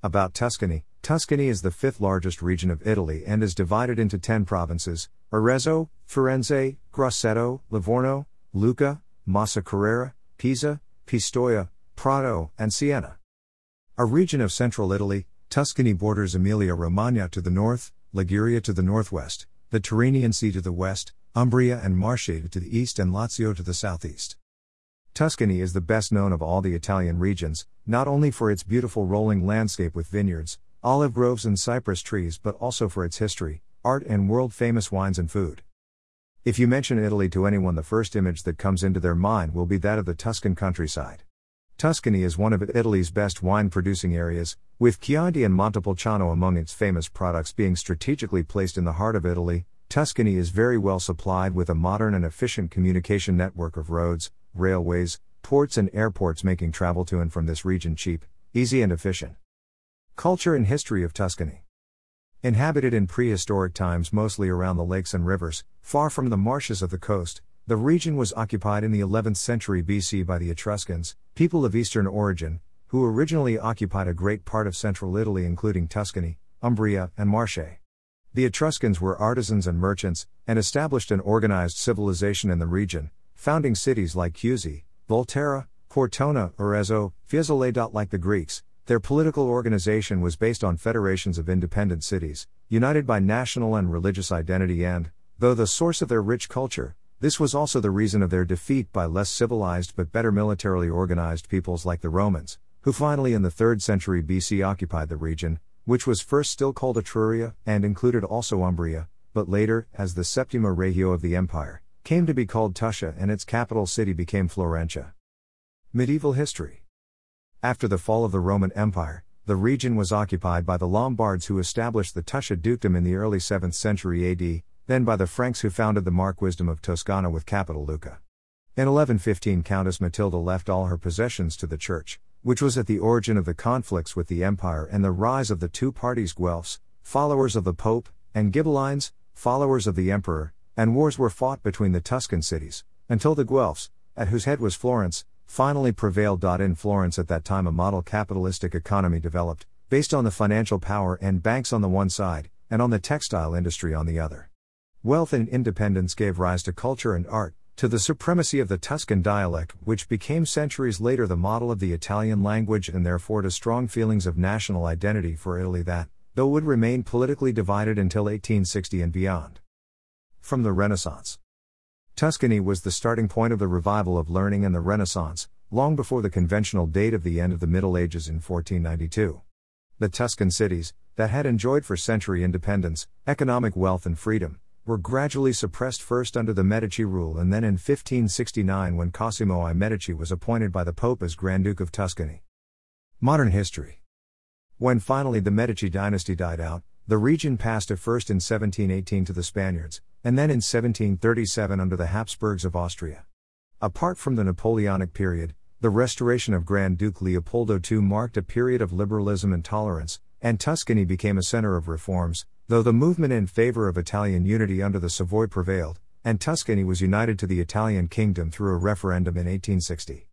About Tuscany Tuscany is the fifth largest region of Italy and is divided into 10 provinces Arezzo, Firenze, Grosseto, Livorno, Lucca, Massa Carrara, Pisa, Pistoia, Prato, and Siena. A region of central Italy, Tuscany borders Emilia Romagna to the north, Liguria to the northwest, the Tyrrhenian Sea to the west, Umbria and Marche to the east, and Lazio to the southeast. Tuscany is the best known of all the Italian regions, not only for its beautiful rolling landscape with vineyards, olive groves, and cypress trees, but also for its history, art, and world famous wines and food. If you mention Italy to anyone, the first image that comes into their mind will be that of the Tuscan countryside. Tuscany is one of Italy's best wine producing areas, with Chianti and Montepulciano among its famous products being strategically placed in the heart of Italy. Tuscany is very well supplied with a modern and efficient communication network of roads, railways, ports, and airports, making travel to and from this region cheap, easy, and efficient. Culture and history of Tuscany. Inhabited in prehistoric times mostly around the lakes and rivers, far from the marshes of the coast, the region was occupied in the 11th century BC by the Etruscans, people of Eastern origin, who originally occupied a great part of central Italy, including Tuscany, Umbria, and Marche. The Etruscans were artisans and merchants, and established an organized civilization in the region, founding cities like Chiusi, Volterra, Cortona, Arezzo, Fiesole. Like the Greeks, their political organization was based on federations of independent cities, united by national and religious identity, and, though the source of their rich culture, this was also the reason of their defeat by less civilized but better militarily organized peoples like the Romans, who finally in the 3rd century BC occupied the region, which was first still called Etruria, and included also Umbria, but later, as the Septima Regio of the empire, came to be called Tuscia and its capital city became Florentia. Medieval history After the fall of the Roman Empire, the region was occupied by the Lombards who established the Tuscia dukedom in the early 7th century AD, then by the Franks who founded the Marquisdom of Toscana with capital Lucca. In 1115, Countess Matilda left all her possessions to the Church, which was at the origin of the conflicts with the Empire and the rise of the two parties Guelphs, followers of the Pope, and Ghibellines, followers of the Emperor, and wars were fought between the Tuscan cities, until the Guelphs, at whose head was Florence, finally prevailed. In Florence at that time, a model capitalistic economy developed, based on the financial power and banks on the one side, and on the textile industry on the other. Wealth and independence gave rise to culture and art, to the supremacy of the Tuscan dialect, which became centuries later the model of the Italian language and therefore to strong feelings of national identity for Italy that, though would remain politically divided until 1860 and beyond. From the Renaissance. Tuscany was the starting point of the revival of learning and the Renaissance, long before the conventional date of the end of the Middle Ages in 1492. The Tuscan cities, that had enjoyed for century independence, economic wealth, and freedom, were gradually suppressed first under the Medici rule and then in 1569 when Cosimo I Medici was appointed by the Pope as Grand Duke of Tuscany. Modern history. When finally the Medici dynasty died out, the region passed at first in 1718 to the Spaniards, and then in 1737 under the Habsburgs of Austria. Apart from the Napoleonic period, the restoration of Grand Duke Leopoldo II marked a period of liberalism and tolerance, and Tuscany became a center of reforms, though the movement in favor of Italian unity under the Savoy prevailed, and Tuscany was united to the Italian kingdom through a referendum in 1860.